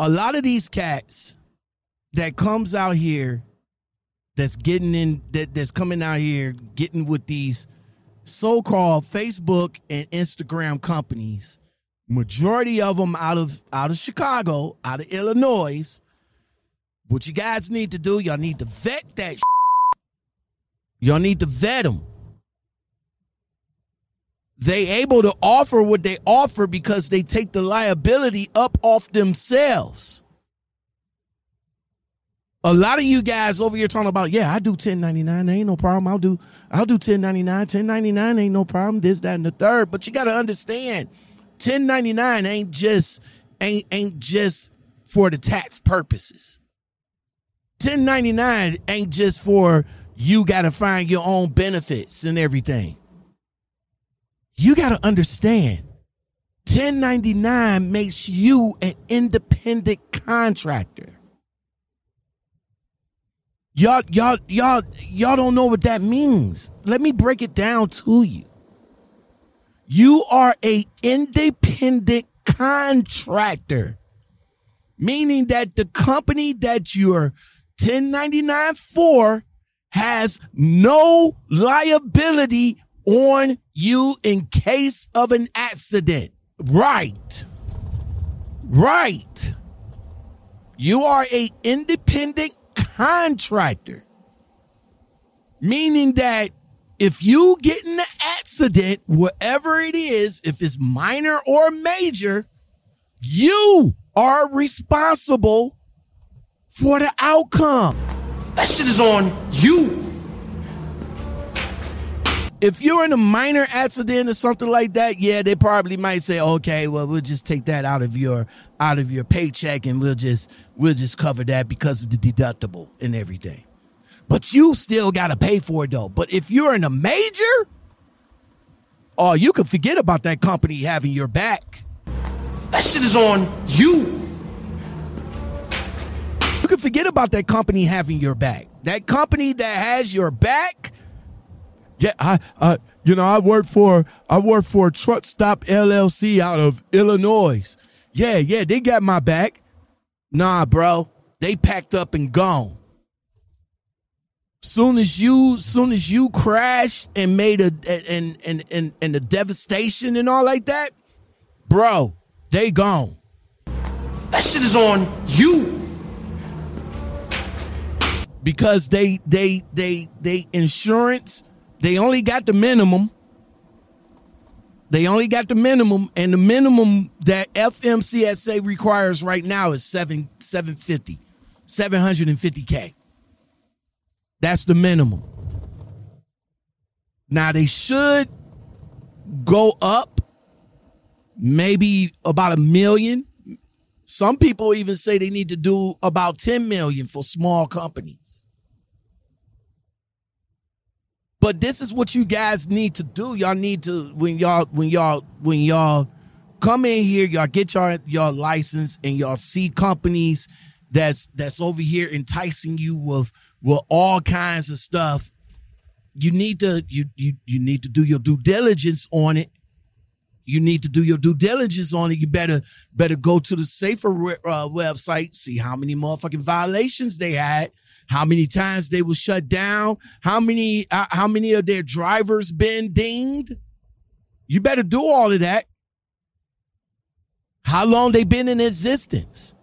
a lot of these cats that comes out here that's getting in that that's coming out here getting with these so-called Facebook and Instagram companies majority of them out of out of Chicago out of Illinois what you guys need to do y'all need to vet that shit. y'all need to vet them they able to offer what they offer because they take the liability up off themselves. A lot of you guys over here talking about, yeah, I do 1099, ain't no problem. I'll do I'll do 1099. 1099 ain't no problem. This, that, and the third. But you gotta understand, 1099 ain't just ain't ain't just for the tax purposes. 1099 ain't just for you gotta find your own benefits and everything you got to understand 1099 makes you an independent contractor. Y'all, y'all, y'all, y'all don't know what that means. Let me break it down to you. You are a independent contractor, meaning that the company that you're 1099 for has no liability on you in case of an accident. Right. Right. You are a independent contractor. Meaning that if you get in an accident, whatever it is, if it's minor or major, you are responsible for the outcome. That shit is on you if you're in a minor accident or something like that, yeah, they probably might say, okay, well, we'll just take that out of your out of your paycheck and we'll just we'll just cover that because of the deductible and everything. But you still gotta pay for it though. But if you're in a major, oh, you can forget about that company having your back. That shit is on you. You can forget about that company having your back. That company that has your back yeah, I, uh, you know, I work for I work for Truck Stop LLC out of Illinois. Yeah, yeah, they got my back. Nah, bro, they packed up and gone. Soon as you, soon as you crash and made a and and and and the devastation and all like that, bro, they gone. That shit is on you because they they they they insurance they only got the minimum. They only got the minimum, and the minimum that FMCSA requires right now is seven seven fifty, seven hundred and fifty k. That's the minimum. Now they should go up, maybe about a million. Some people even say they need to do about ten million for small companies. But this is what you guys need to do. Y'all need to when y'all when y'all when y'all come in here, y'all get y'all y'all license and y'all see companies that's that's over here enticing you with with all kinds of stuff. You need to you you you need to do your due diligence on it. You need to do your due diligence on it. You better better go to the safer uh, website, see how many motherfucking violations they had how many times they were shut down, how many uh, how many of their drivers been dinged. You better do all of that. How long they been in existence?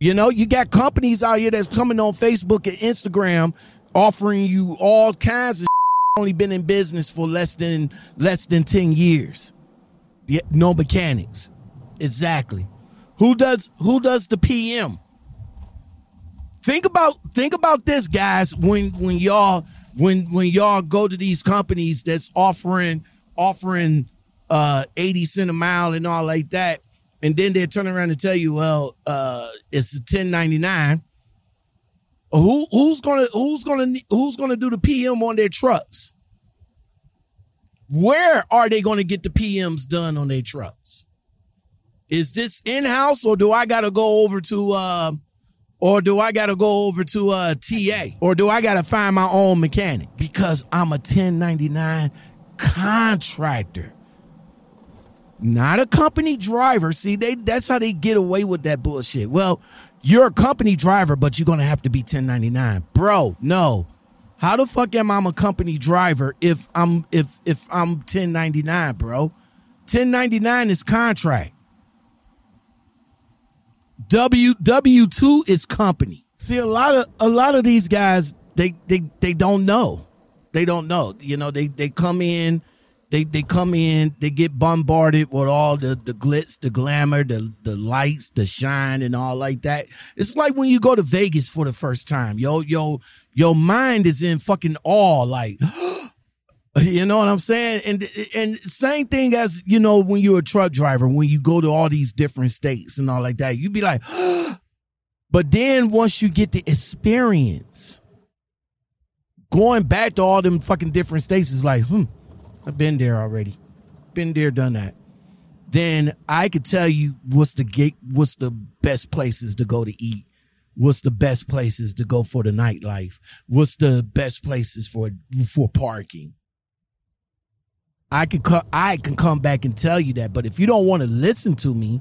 You know, you got companies out here that's coming on Facebook and Instagram offering you all kinds of only been in business for less than less than 10 years. Yeah, no mechanics. Exactly. Who does who does the PM? Think about think about this, guys. When when y'all when when y'all go to these companies that's offering offering uh 80 cent a mile and all like that, and then they turn around and tell you, well, uh it's a 1099. Who who's gonna who's gonna who's gonna do the PM on their trucks? Where are they gonna get the PMs done on their trucks? Is this in-house or do I gotta go over to uh or do I got to go over to uh, a TA? Or do I got to find my own mechanic? Because I'm a 1099 contractor. not a company driver. See, they that's how they get away with that bullshit. Well, you're a company driver, but you're gonna have to be 1099. Bro, no. How the fuck am I a company driver if I'm if if I'm 1099, bro? 1099 is contract. W W two is company. See, a lot of a lot of these guys, they they they don't know. They don't know. You know, they they come in, they they come in, they get bombarded with all the the glitz, the glamour, the the lights, the shine, and all like that. It's like when you go to Vegas for the first time. Yo, yo, your mind is in fucking awe, like oh, you know what I'm saying? And and same thing as you know when you're a truck driver, when you go to all these different states and all like that, you'd be like, but then once you get the experience, going back to all them fucking different states is like, hmm, I've been there already, been there, done that. Then I could tell you what's the gate, what's the best places to go to eat, what's the best places to go for the nightlife, what's the best places for for parking I can co- I can come back and tell you that. But if you don't want to listen to me,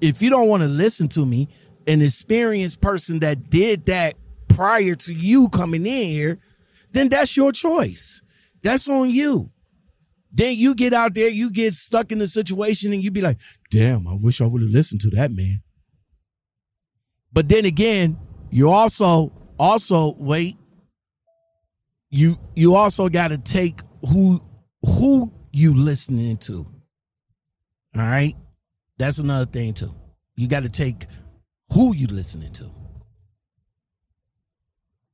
if you don't want to listen to me, an experienced person that did that prior to you coming in here, then that's your choice. That's on you. Then you get out there, you get stuck in the situation, and you be like, damn, I wish I would have listened to that man. But then again, you also also wait. You you also got to take who who you listening to. All right? That's another thing too. You got to take who you listening to.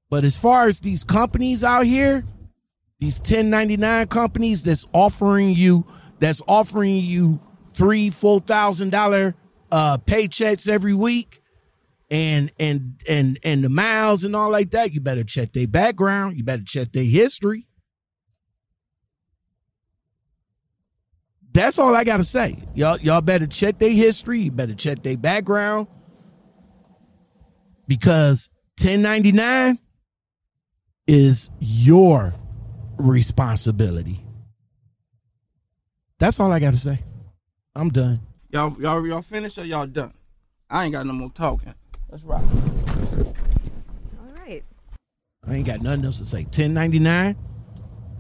But as far as these companies out here, these 1099 companies that's offering you that's offering you three, four thousand dollar uh paychecks every week and and and and the miles and all like that, you better check their background, you better check their history. That's all I gotta say. Y'all, y'all better check their history. You better check their background. Because 1099 is your responsibility. That's all I gotta say. I'm done. Y'all, y'all, y'all finished or y'all done? I ain't got no more talking. Let's rock. All right. I ain't got nothing else to say. 1099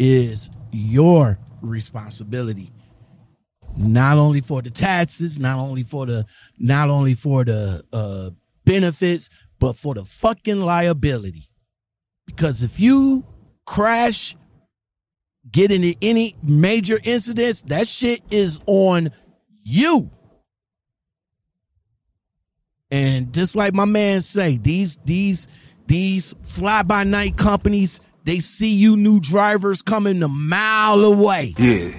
is your responsibility not only for the taxes, not only for the not only for the uh, benefits, but for the fucking liability. Because if you crash, get into any major incidents, that shit is on you. And just like my man say, these these these fly by night companies, they see you new drivers coming a mile away. Yeah.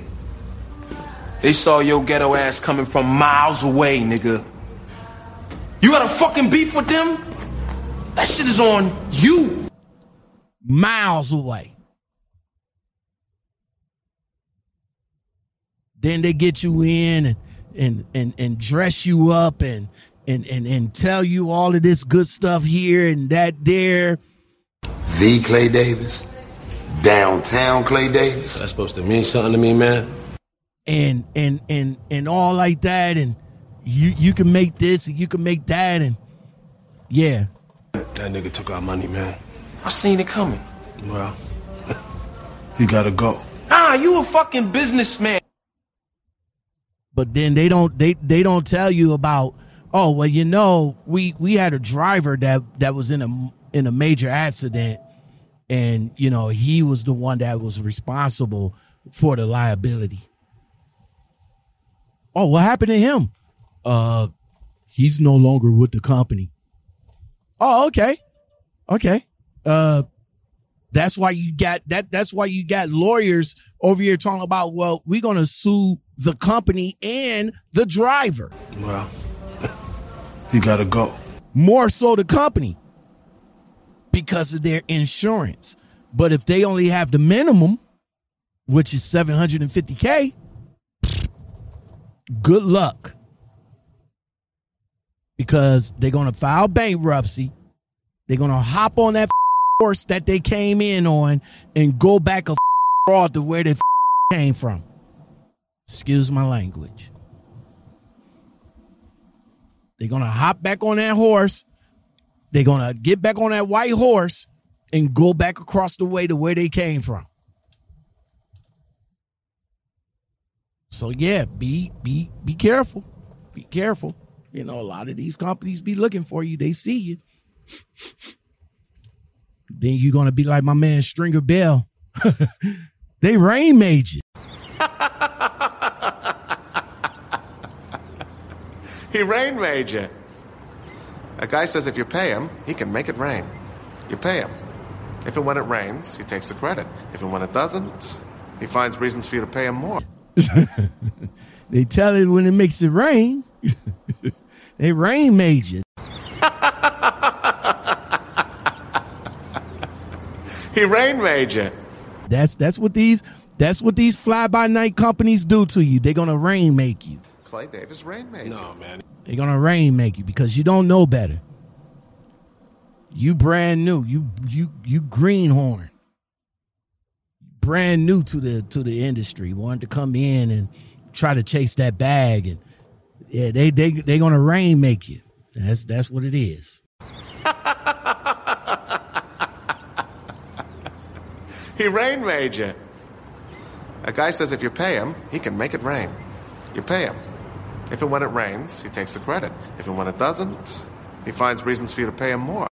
They saw your ghetto ass coming from miles away, nigga. You got a fucking beef with them? That shit is on you. Miles away. Then they get you in and and and, and dress you up and, and and and tell you all of this good stuff here and that there. The Clay Davis, downtown Clay Davis. That's supposed to mean something to me, man. And and and and all like that and you you can make this and you can make that and yeah That nigga took our money, man. I seen it coming. Well, he gotta go. Nah, you a fucking businessman. but then they don't they they don't tell you about oh well you know we we had a driver that that was in a in a major accident and you know he was the one that was responsible for the liability oh what happened to him? Uh he's no longer with the company. Oh okay. Okay. Uh that's why you got that that's why you got lawyers over here talking about well we're going to sue the company and the driver. Well, he gotta go. more so the company because of their insurance. But if they only have the minimum which is 750k good luck because they're going to file bankruptcy. They're going to hop on that horse that they came in on and go back a fraud to where they came from. Excuse my language. They're going to hop back on that horse. They're going to get back on that white horse and go back across the way to where they came from. So yeah, be be be careful. Be careful. You know, a lot of these companies be looking for you. They see you. then you're gonna be like my man Stringer Bell. they rain made you. He rain made you. A guy says if you pay him, he can make it rain. You pay him. If and when it rains, he takes the credit. If and when it doesn't, he finds reasons for you to pay him more. They tell it when it makes it rain. they rain major. He rain major. That's that's what these that's what these fly by night companies do to you. They're gonna rain make you. Clay Davis rain made you. No, man. They're gonna rain make you because you don't know better. You brand new. You you you greenhorn. Brand new to the to the industry. Wanted to come in and try to chase that bag and yeah, they they they gonna rain make you. That's that's what it is. He rain made you. A guy says if you pay him, he can make it rain. You pay him. If and when it rains, he takes the credit. If and when it doesn't, he finds reasons for you to pay him more.